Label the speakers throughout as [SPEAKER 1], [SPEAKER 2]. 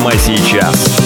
[SPEAKER 1] прямо сейчас.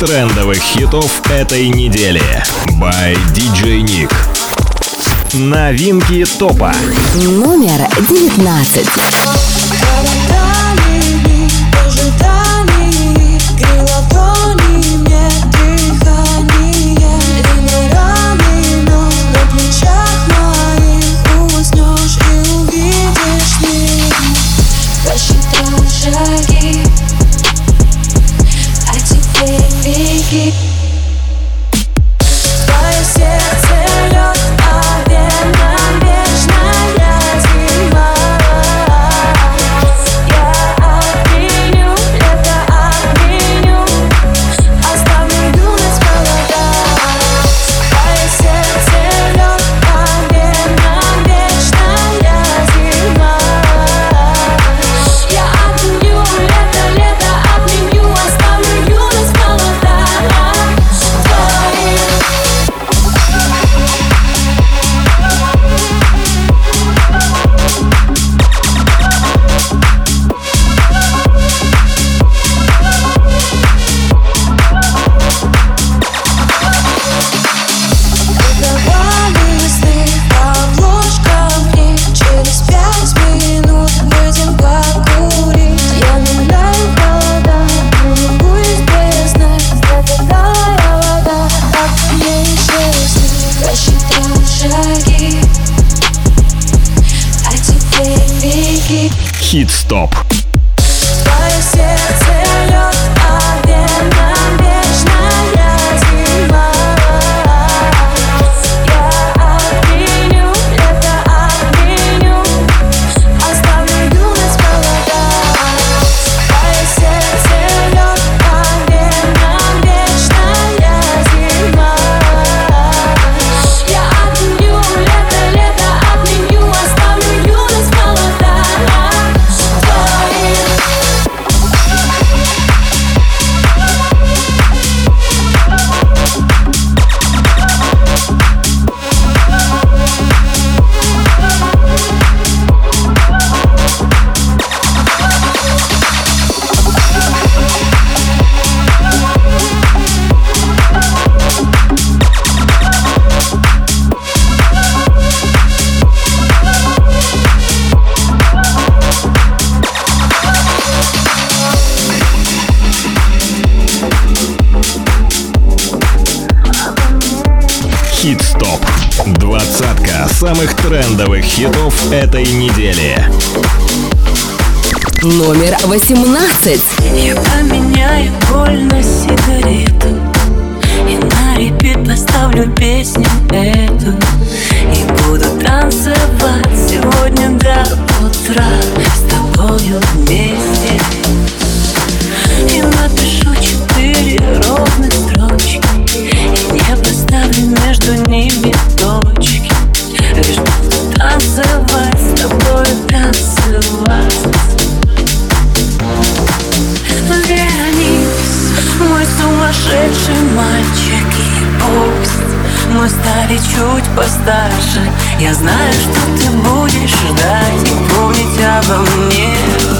[SPEAKER 1] трендовых хитов этой недели. By DJ Nick. Новинки топа.
[SPEAKER 2] Номер девятнадцать.
[SPEAKER 1] keep самых трендовых хитов этой недели.
[SPEAKER 2] Номер 18.
[SPEAKER 3] Я поменяю боль на сигарету И на репит поставлю песню эту И буду танцевать сегодня до утра С тобою вместе И напишу четыре ровных мы стали чуть постарше. Я знаю, что ты будешь ждать и помнить обо мне.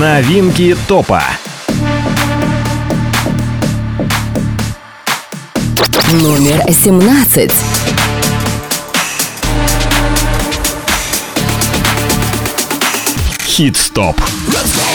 [SPEAKER 1] Новинки топа.
[SPEAKER 2] Номер 17.
[SPEAKER 1] Хит-стоп.
[SPEAKER 4] Let's go!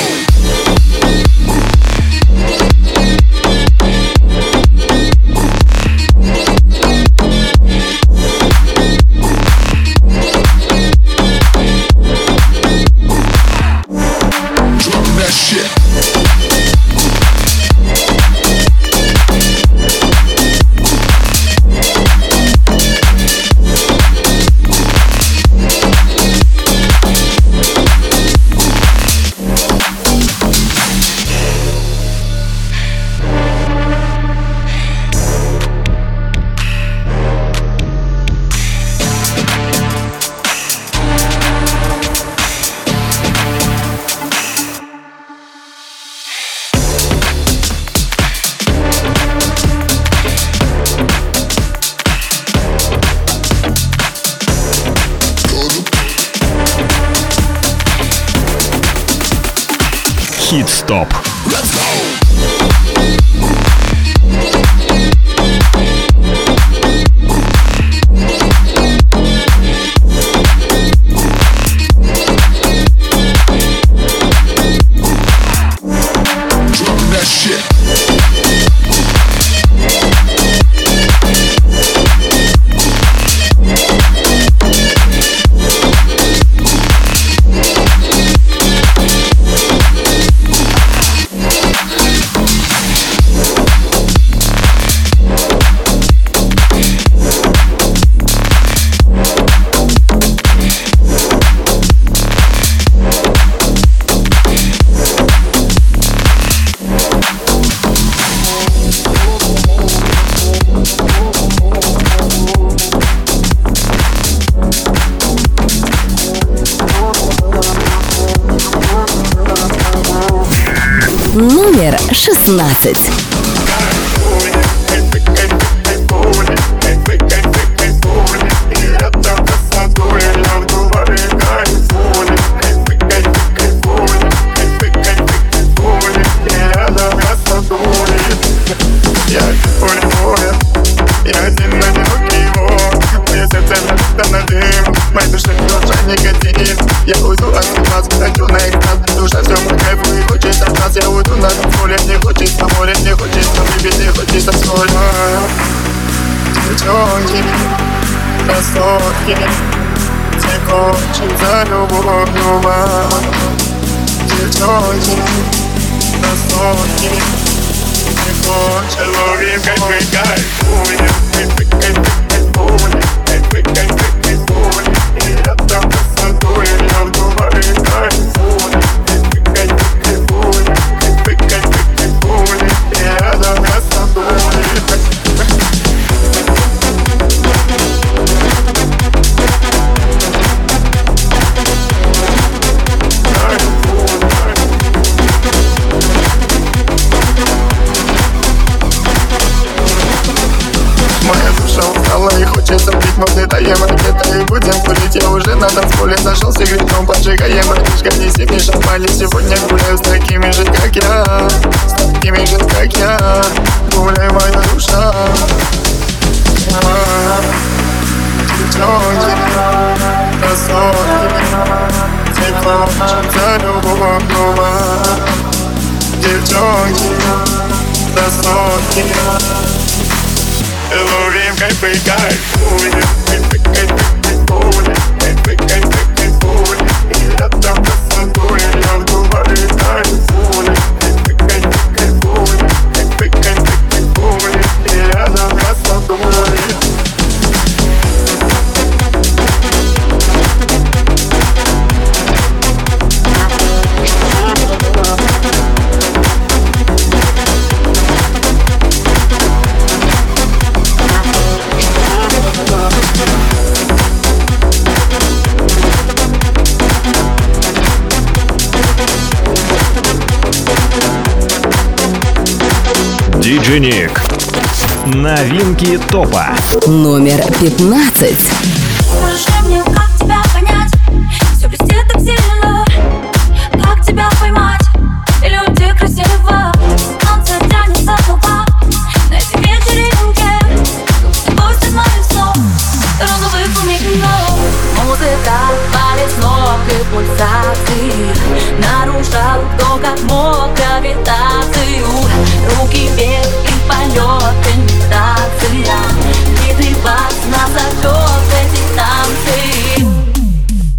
[SPEAKER 4] Номер красотки Все хочется любовью вам Девчонки, красотки Хоче ловим кайф, кайфуем Кайф, кайф, кайфуем Кайф, кайф, кайфуем танцполе зашел с игреком Поджигаем братишка, неси мне шампань. Сегодня гуляю с такими же, как я. С такими же, как я. Гуляй, моя душа Девчонки, красотки хочется любого дома Девчонки, красотки Ловим кайфы, кайфуем
[SPEAKER 5] Диджи Ник. Новинки топа.
[SPEAKER 6] Номер пятнадцать.
[SPEAKER 2] Скажи мне, как тебя понять? Все блестит так сильно Как тебя поймать? И люди красиво Солнце тянется толпа На этой вечеринке Гости моих снов Розовый фламинго
[SPEAKER 3] Музыка палец ног и пульсации Руки вверх и полет имитация Хитрый бас нас зовет эти танцы.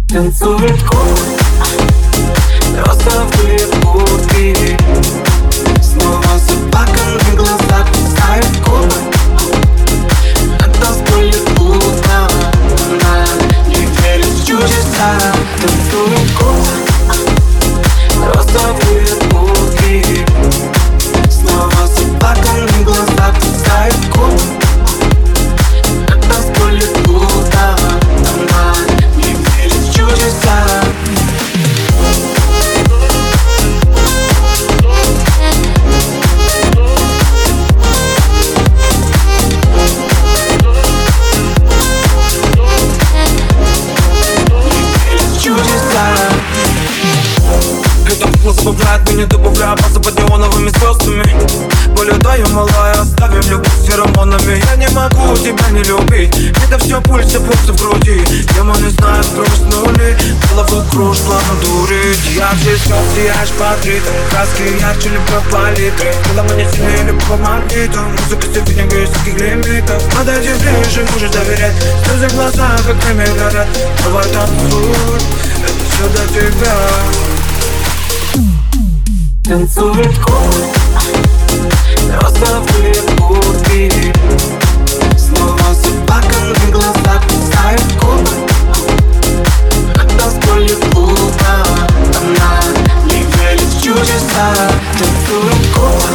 [SPEAKER 7] Танцует кот Просто в не
[SPEAKER 8] любить. Это все пульсы, пульсы в груди. Демоны знают проснули Голова кружила на дурит Ярче свет, сияешь под ритм Краски ярче, любовь палитры мы не сильнее, любовь по магниту Музыка сегодня без всяких лимитов. Подойди ближе, можешь доверять. Слезы в глазах, как время горят. Давай танцуй, это все для тебя.
[SPEAKER 3] Танцует кот Розовые губы 아, 또 꿈꿔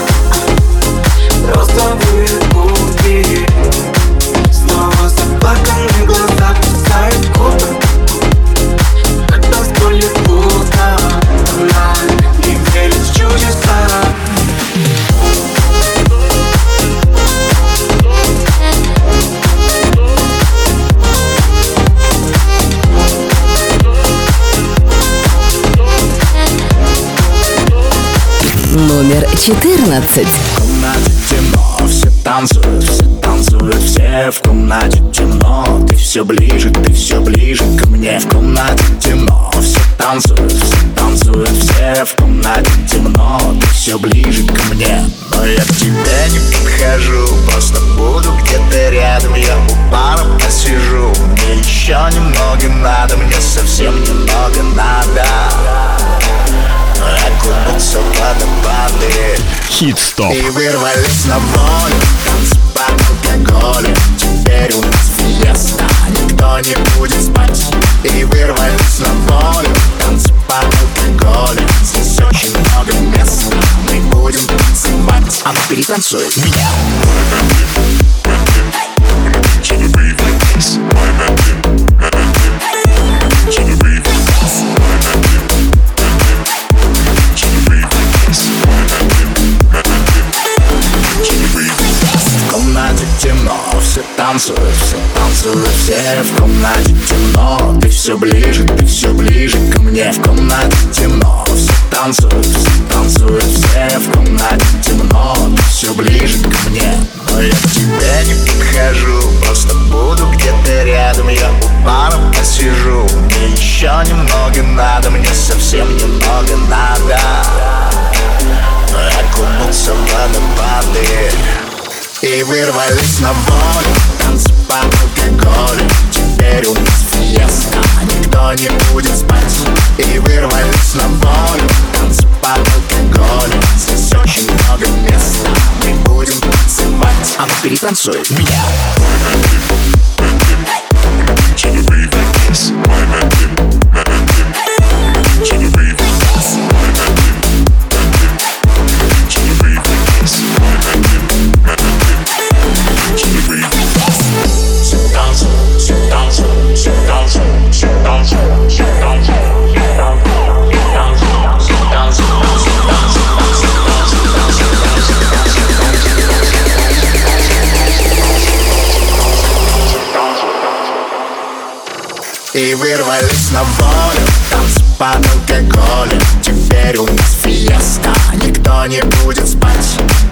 [SPEAKER 2] Номер 14.
[SPEAKER 9] В комнате темно, все танцуют, все танцуют, все в комнате темно. Ты все ближе, ты все ближе ко мне. В комнате темно, все танцуют, все танцуют, все в комнате темно. Ты все ближе ко мне. Но я к тебе не подхожу, просто буду где-то рядом. Я у бара посижу, мне еще немного надо Мне совсем немного надо
[SPEAKER 1] Хит-стоп.
[SPEAKER 9] и вырвались на волю Танцы под алкоголем Теперь у нас фиеста Никто не будет спать. И вырвались на волю Танцы под алкоголем Здесь очень много места Мы будем танцевать. А ну перетанцуй меня танцуют, все танцуют, все в комнате темно. Ты все ближе, ты все ближе ко мне В комнате темно, все танцуют, все танцуют, все в комнате темно. Ты все ближе ко мне, но я к тебе не подхожу. Просто буду где-то рядом, я у бара посижу. Мне еще немного надо, мне совсем немного надо. Окунуться в водопады и вырвались на волю Танцы под алкоголем Теперь у нас фиеста Никто не будет спать И вырвались на волю Танцы под алкоголем Здесь очень много места Мы будем танцевать А ну перетанцуй меня Все И вырвались на волю Танцы под алкоголем Теперь у нас фиеста Никто не будет спать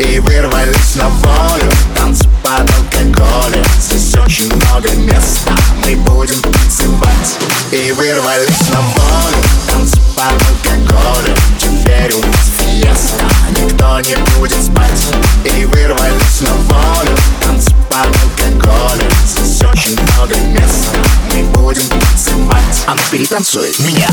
[SPEAKER 9] И вырвались на волю Танцы под алкоголем Здесь очень много места Мы будем танцевать И вырвались на волю Танцы под алкоголем Теперь у нас фиеста Никто не будет спать И вырвались на волю Танцы под алкоголем Здесь очень много места Мы будем танцевать А ну перетанцуй меня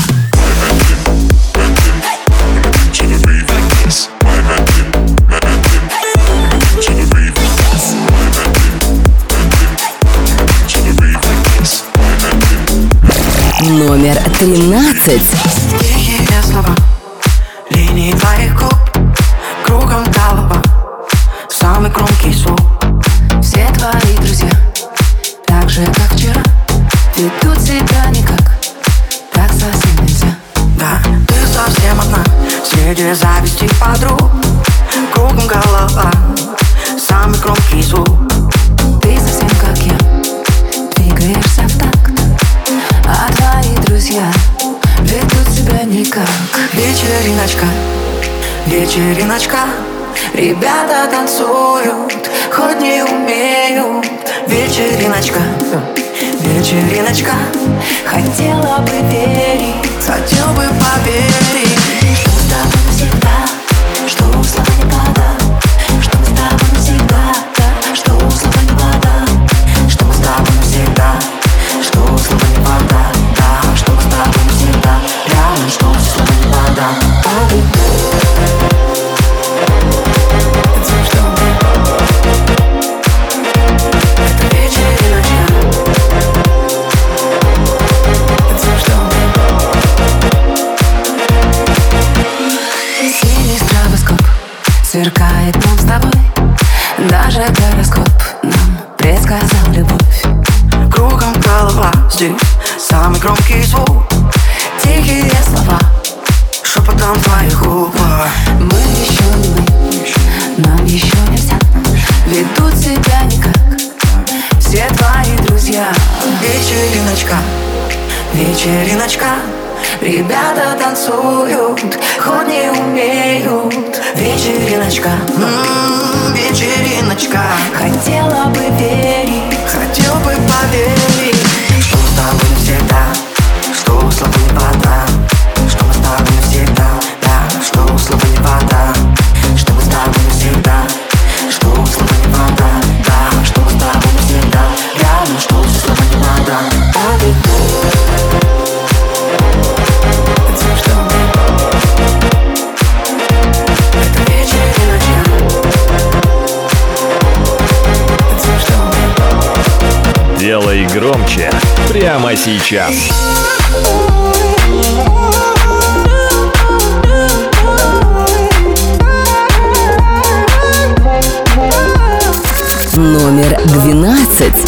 [SPEAKER 2] номер
[SPEAKER 10] тринадцать. Ребята танцуют,
[SPEAKER 5] прямо сейчас.
[SPEAKER 4] Номер двенадцать.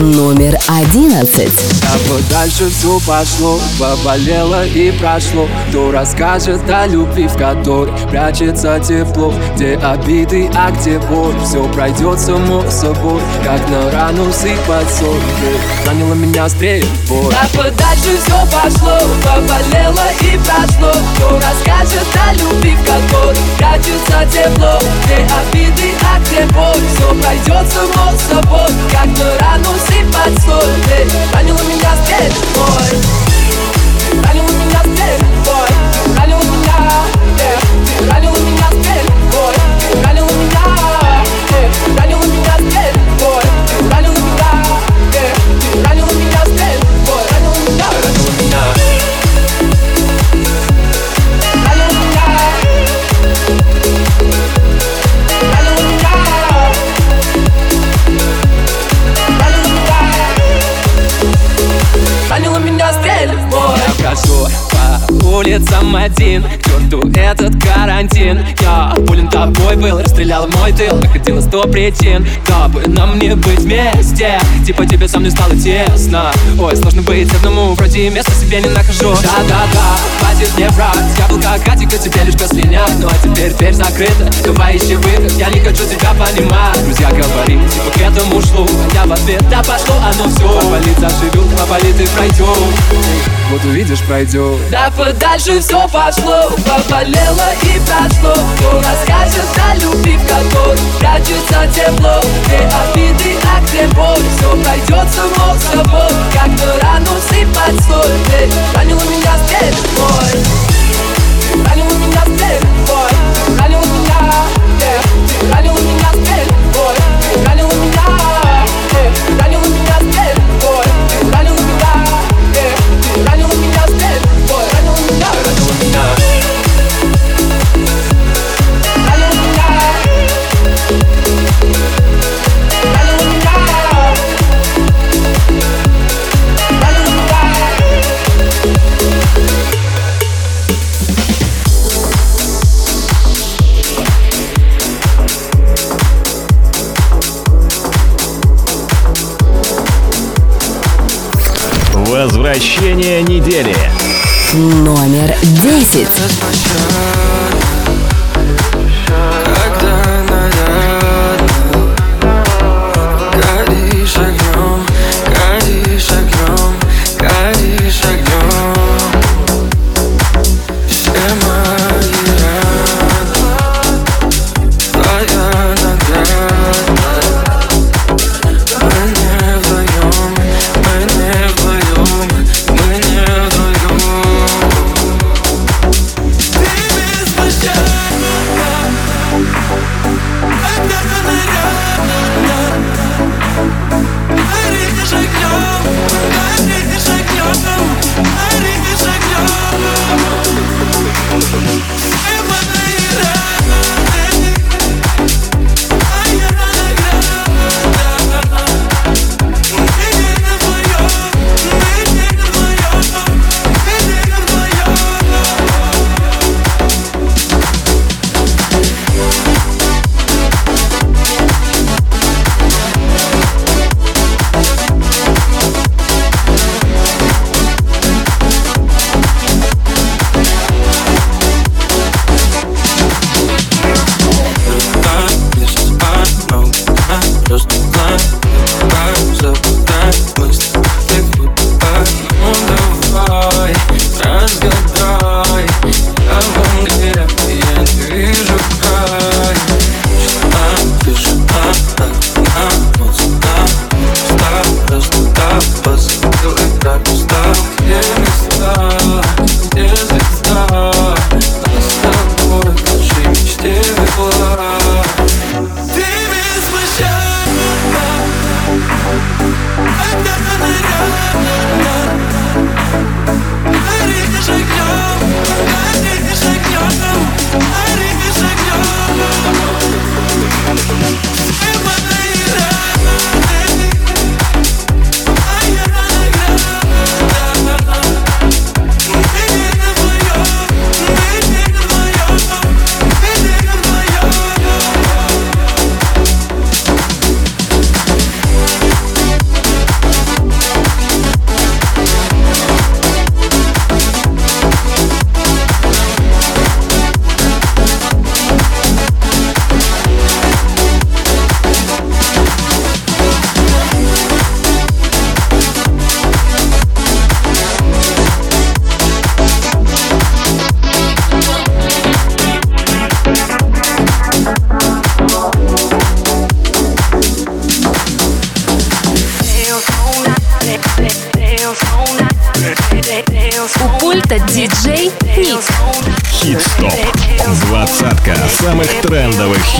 [SPEAKER 6] Номер одиннадцать.
[SPEAKER 11] А вот дальше все пошло, поболело и прошло. Кто расскажет о любви, в которой прячется тепло? Где обиды, а где боль, все пройдет само собой Как на рану сыпать соль, ты ранила меня стрельбой
[SPEAKER 12] А вот дальше все пошло, поболело и прошло. Кто расскажет о любви, в которой прячется тепло? Где обиды, а где боль, все пройдет само собой Как на рану сыпать соль, ты ранила меня стрельбой Ранила меня стрельбой, ранила меня, yeah. ранила меня стрельбой, ранила меня, yeah. ранила стрельбой.
[SPEAKER 11] Улицам один. К черту этот карантин. Я болен тобой был, расстрелял мой тыл. Находила сто причин, дабы нам не быть вместе. Типа тебе со мной стало тесно. Ой, сложно быть одному, вроде места себе не нахожу. Да-да-да, хватит мне врать. Я был как Атика, тебе лишь слинять Ну а теперь дверь закрыта, давай ищи выход. Я не хочу тебя понимать. Друзья говорили, типа к этому шло. А я в ответ, да пошло оно все Поболит заживет, поболит и пройдет Вот увидишь, пройдет
[SPEAKER 12] Да подальше все пошло Поболело и прошло. Кто расскажет о любви, в которой прячется тепло? Где обиды, а где боль? Все пройдет само собой. Как на рану сыпать соль Ты ранила меня стрельбой Ранила меня стрельбой
[SPEAKER 5] 是。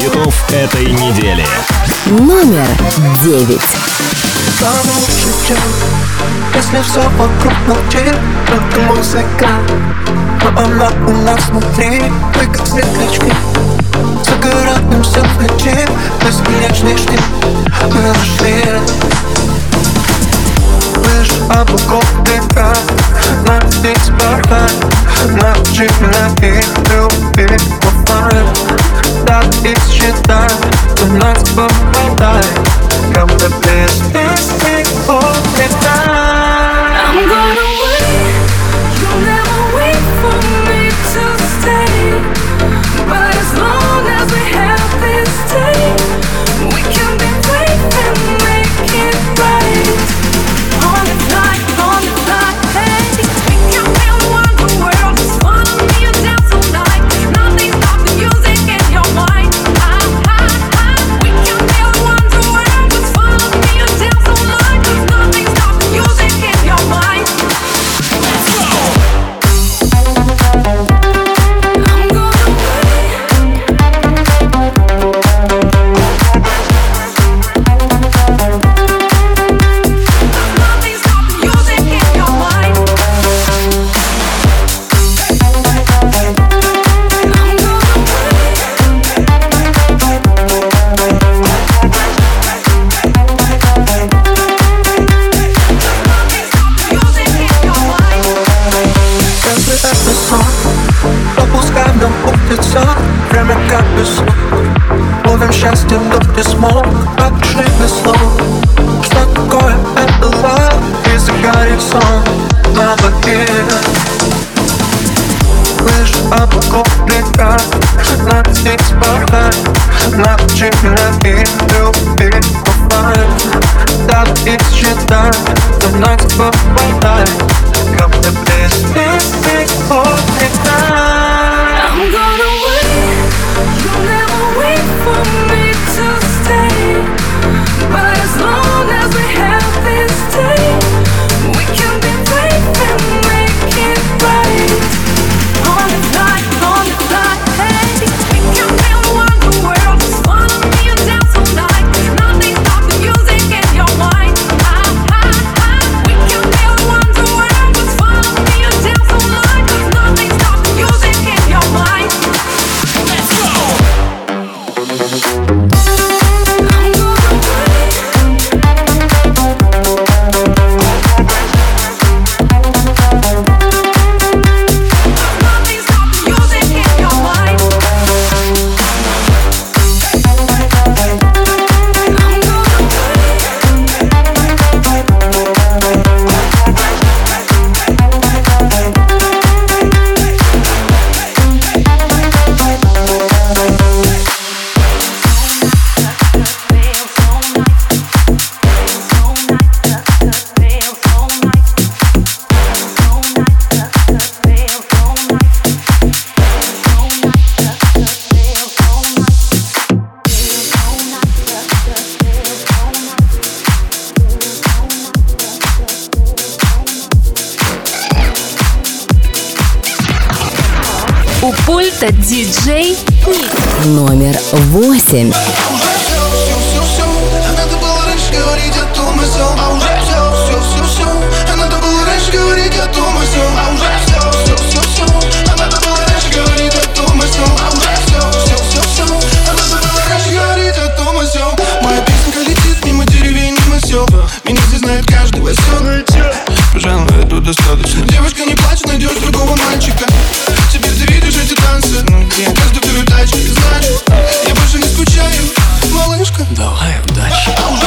[SPEAKER 5] хитов этой недели.
[SPEAKER 13] Номер девять.
[SPEAKER 14] Если все вокруг Нам здесь порвать их любить, повторять дат и считай У нас попадай Come
[SPEAKER 2] to this, this, this, oh, this time
[SPEAKER 13] У пульта диджей Ник. Номер восемь.
[SPEAKER 14] Достаточно Девушка не плачет, найдешь другого мальчика тебе Каждую передачу, ты знаешь Я больше не скучаю, малышка.
[SPEAKER 15] Давай удачи.
[SPEAKER 14] А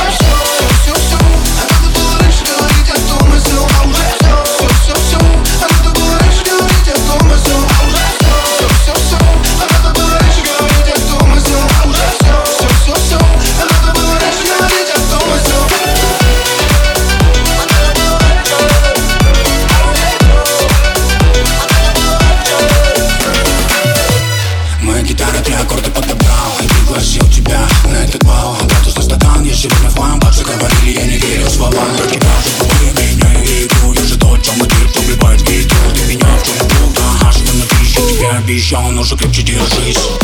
[SPEAKER 2] обещал, но уже крепче держись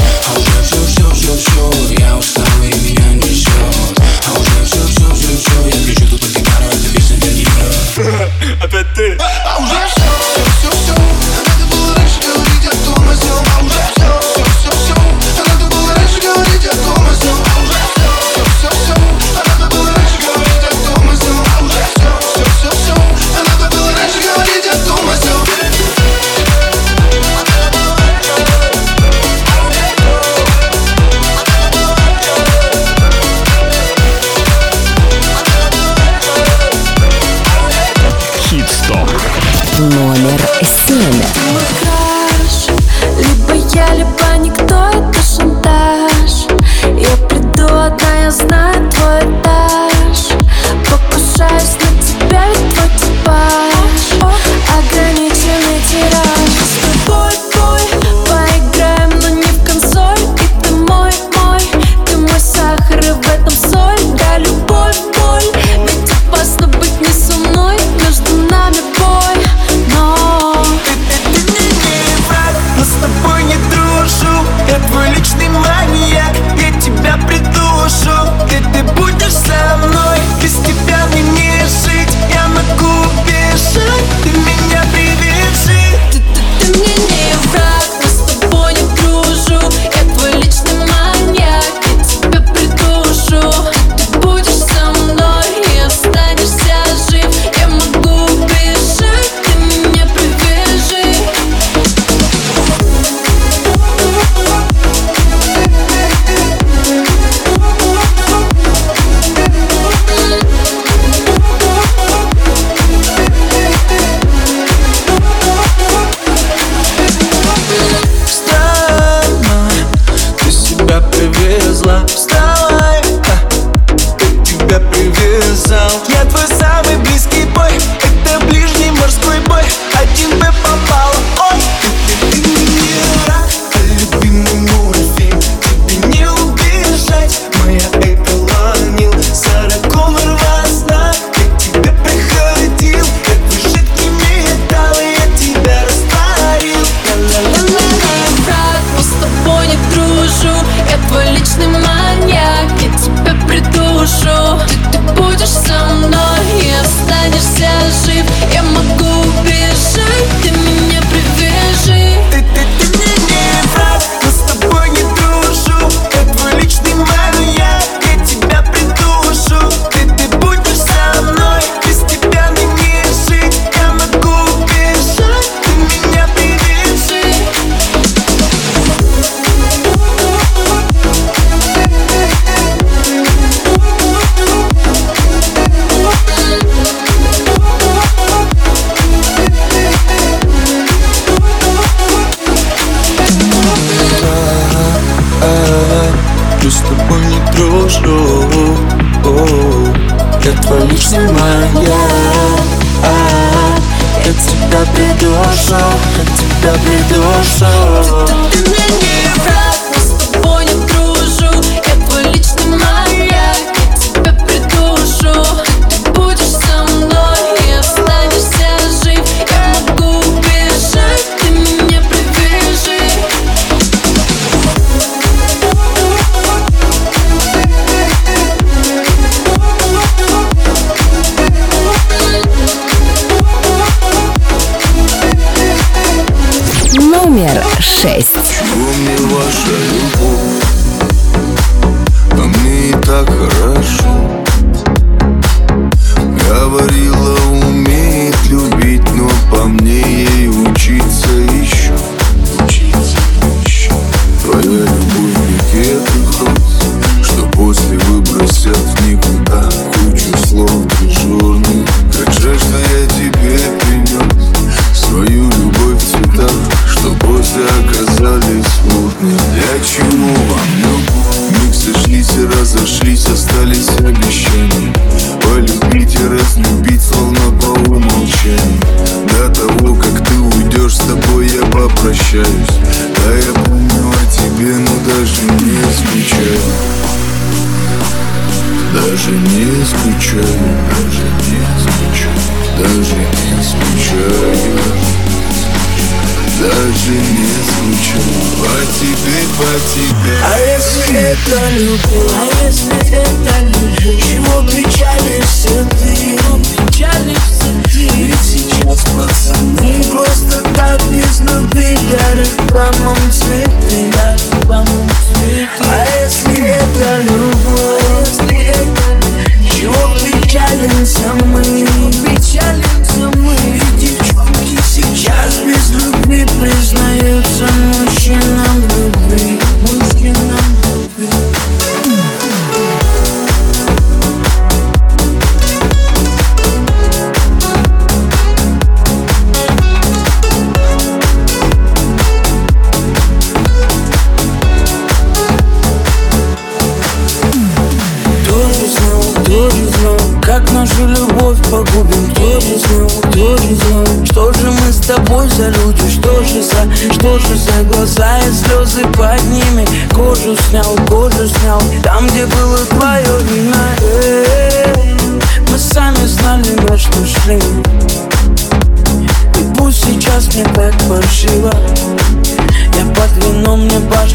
[SPEAKER 2] good.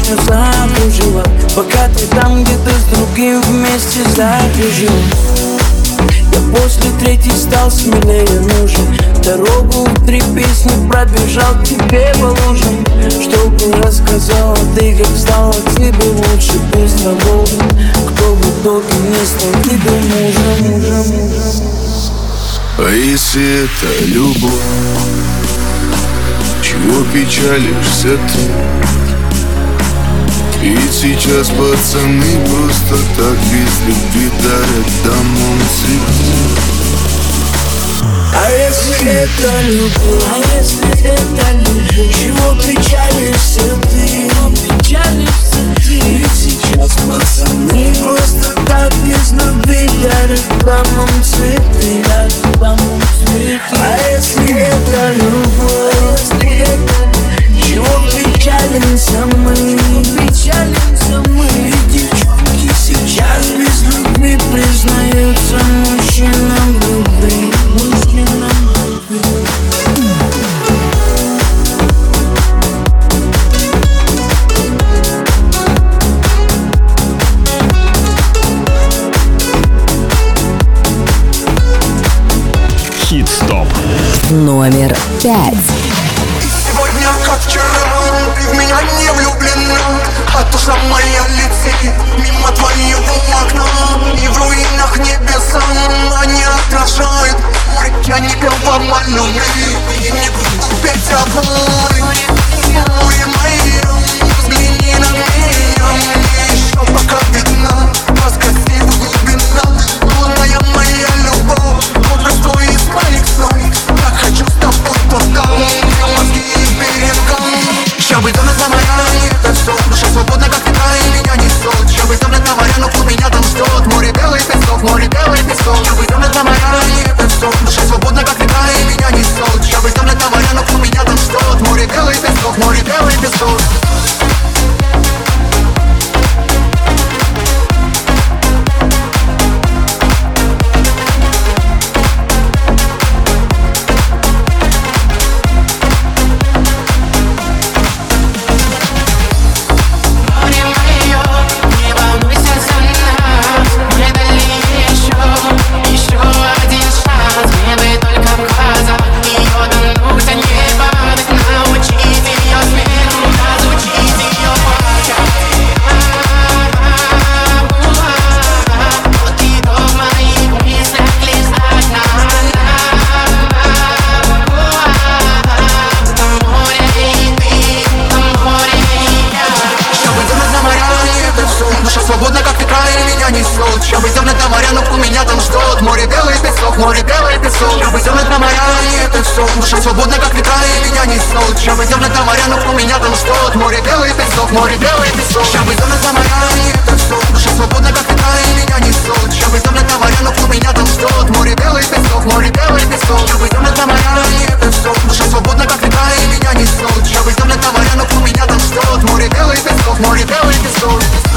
[SPEAKER 2] меня
[SPEAKER 8] закружила Пока ты там где-то с другим вместе закружил Я после третьей стал смелее нужен. Дорогу в три песни пробежал к тебе по лужам Чтобы рассказал, ты, как стало тебе лучше Без того, кто бы итоге не стал тебе мужем, мужем, мужем.
[SPEAKER 16] А если это любовь, чего печалишься ты? И сейчас пацаны просто так без любви дарят домом цветы.
[SPEAKER 8] А если это любовь, а если это любовь? Чего печалишься ты, Чего печалишься ты? Ведь сейчас пацаны просто так без любви дарят домом цветы А если это любовь, а если это любовь? Чего печалишься печален самый Печален самый Ведь девчонки сейчас без любви Признаются мужчинам любви.
[SPEAKER 2] Номер пять.
[SPEAKER 17] Сегодня как вчера Душа моя летит мимо твоего окна. И в руинах небеса не отражает, Притяника в обману И
[SPEAKER 18] не
[SPEAKER 19] going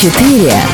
[SPEAKER 19] четыре.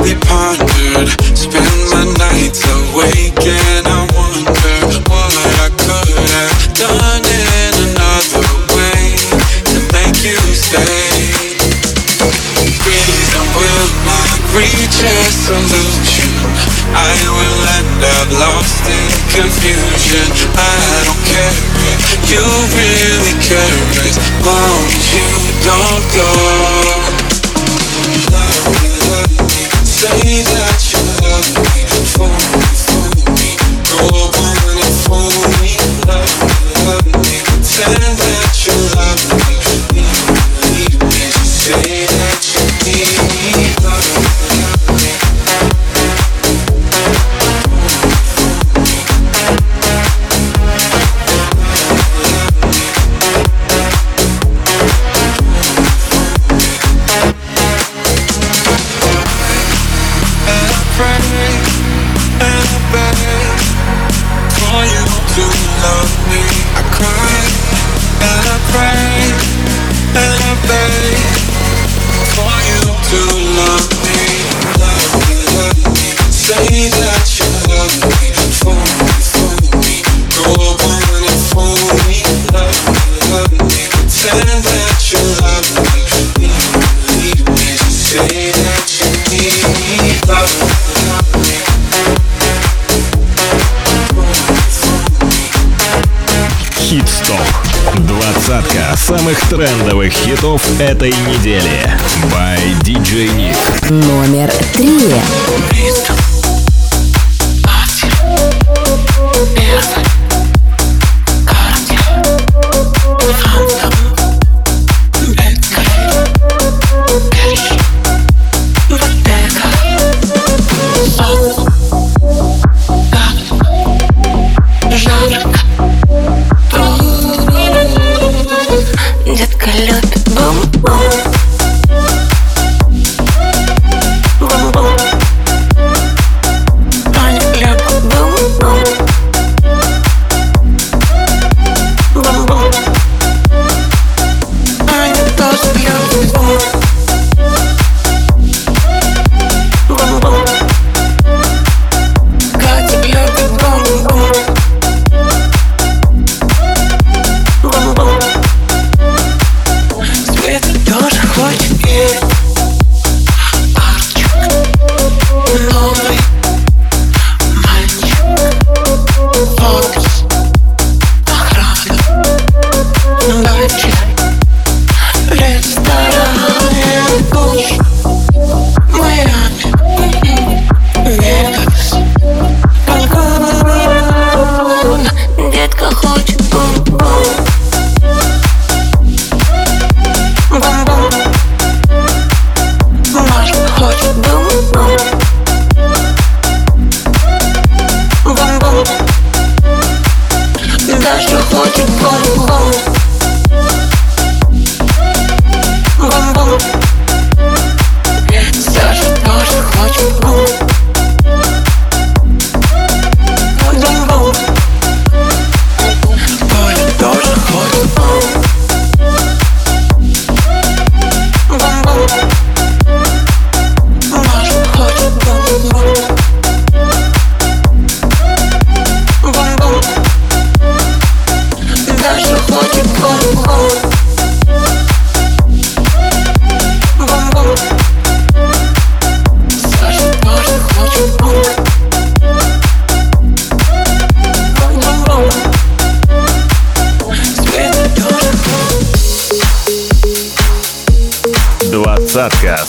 [SPEAKER 16] we pondered. Spend my nights awake and I wonder what I could have done in another way to make you stay. Reason will not reach a solution. I will end up lost in confusion. I don't care if you really care as long as you don't go.
[SPEAKER 5] хитов этой недели. By DJ Nick.
[SPEAKER 19] Номер три.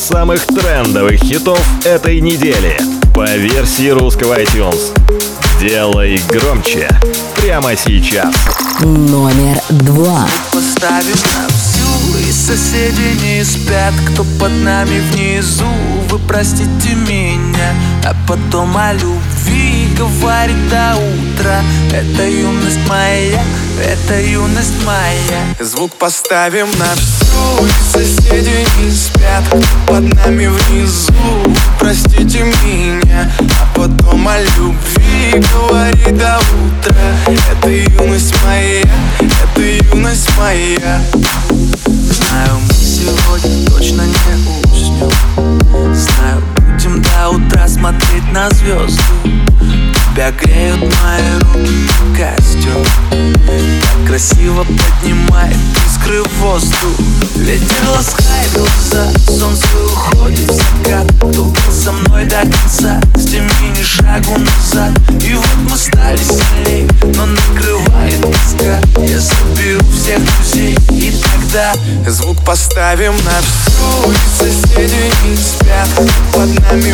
[SPEAKER 1] Самых трендовых хитов этой недели. По версии русского iTunes. Делай громче. Прямо сейчас.
[SPEAKER 2] Номер два.
[SPEAKER 20] Поставим на всю и соседи не спят. Кто под нами внизу, вы простите меня. А потом о любви говорит до утра. Это юность моя, это юность моя.
[SPEAKER 17] Звук поставим на всю и соседи не спят под нами внизу, простите меня А потом о любви говорит до утра. Это юность моя, это юность моя.
[SPEAKER 20] Знаю, мы сегодня точно не уснем Знаю, будем до утра смотреть на звезды Тебя греют мои руки, костер. Так красиво поднимает искры в воздух. Ветер ласкает глаза, солнце уходит в закат. Кто был со мной до конца, с теми ни шагу назад. И вот мы стали сильней, но накрывает тоска. Я соберу всех друзей и тогда
[SPEAKER 17] Звук поставим на всю и соседи не спят под нами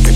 [SPEAKER 17] Ты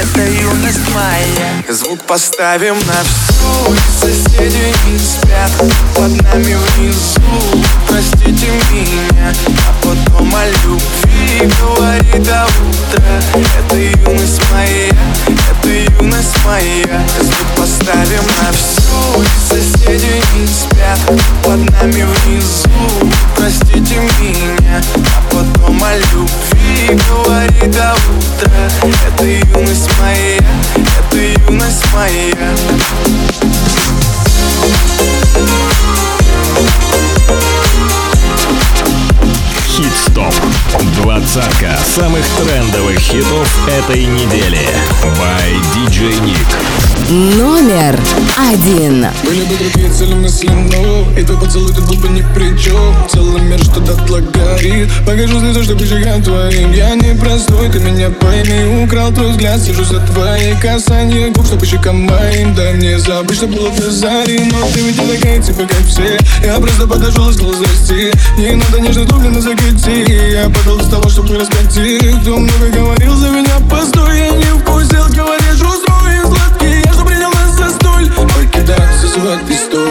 [SPEAKER 20] Это юность моя.
[SPEAKER 17] Звук поставим на всю. Соседи не спят Под нами внизу. Простите меня А потом о любви говорит
[SPEAKER 1] самых трендовых хитов этой недели. By DJ Nick.
[SPEAKER 2] Номер один.
[SPEAKER 13] Были бы другие цели мысли, но И твой поцелуй тут был бы ни при чем Целый мир что дотла горит Покажу слезу, чтобы щекам твоим. Я не простой, ты меня пойми. Украл твой взгляд, сижу за твои касания Губ, чтобы щекам моим Дай мне забыть, что было до зари Но ты ведь не такая, типа как все. Я просто подошел и сказал здрасте Не надо нежно дубли на закати Я подал из того, чтобы раскатить. Кто много говорил за меня, постой Я не вкусил, говоришь, work this door.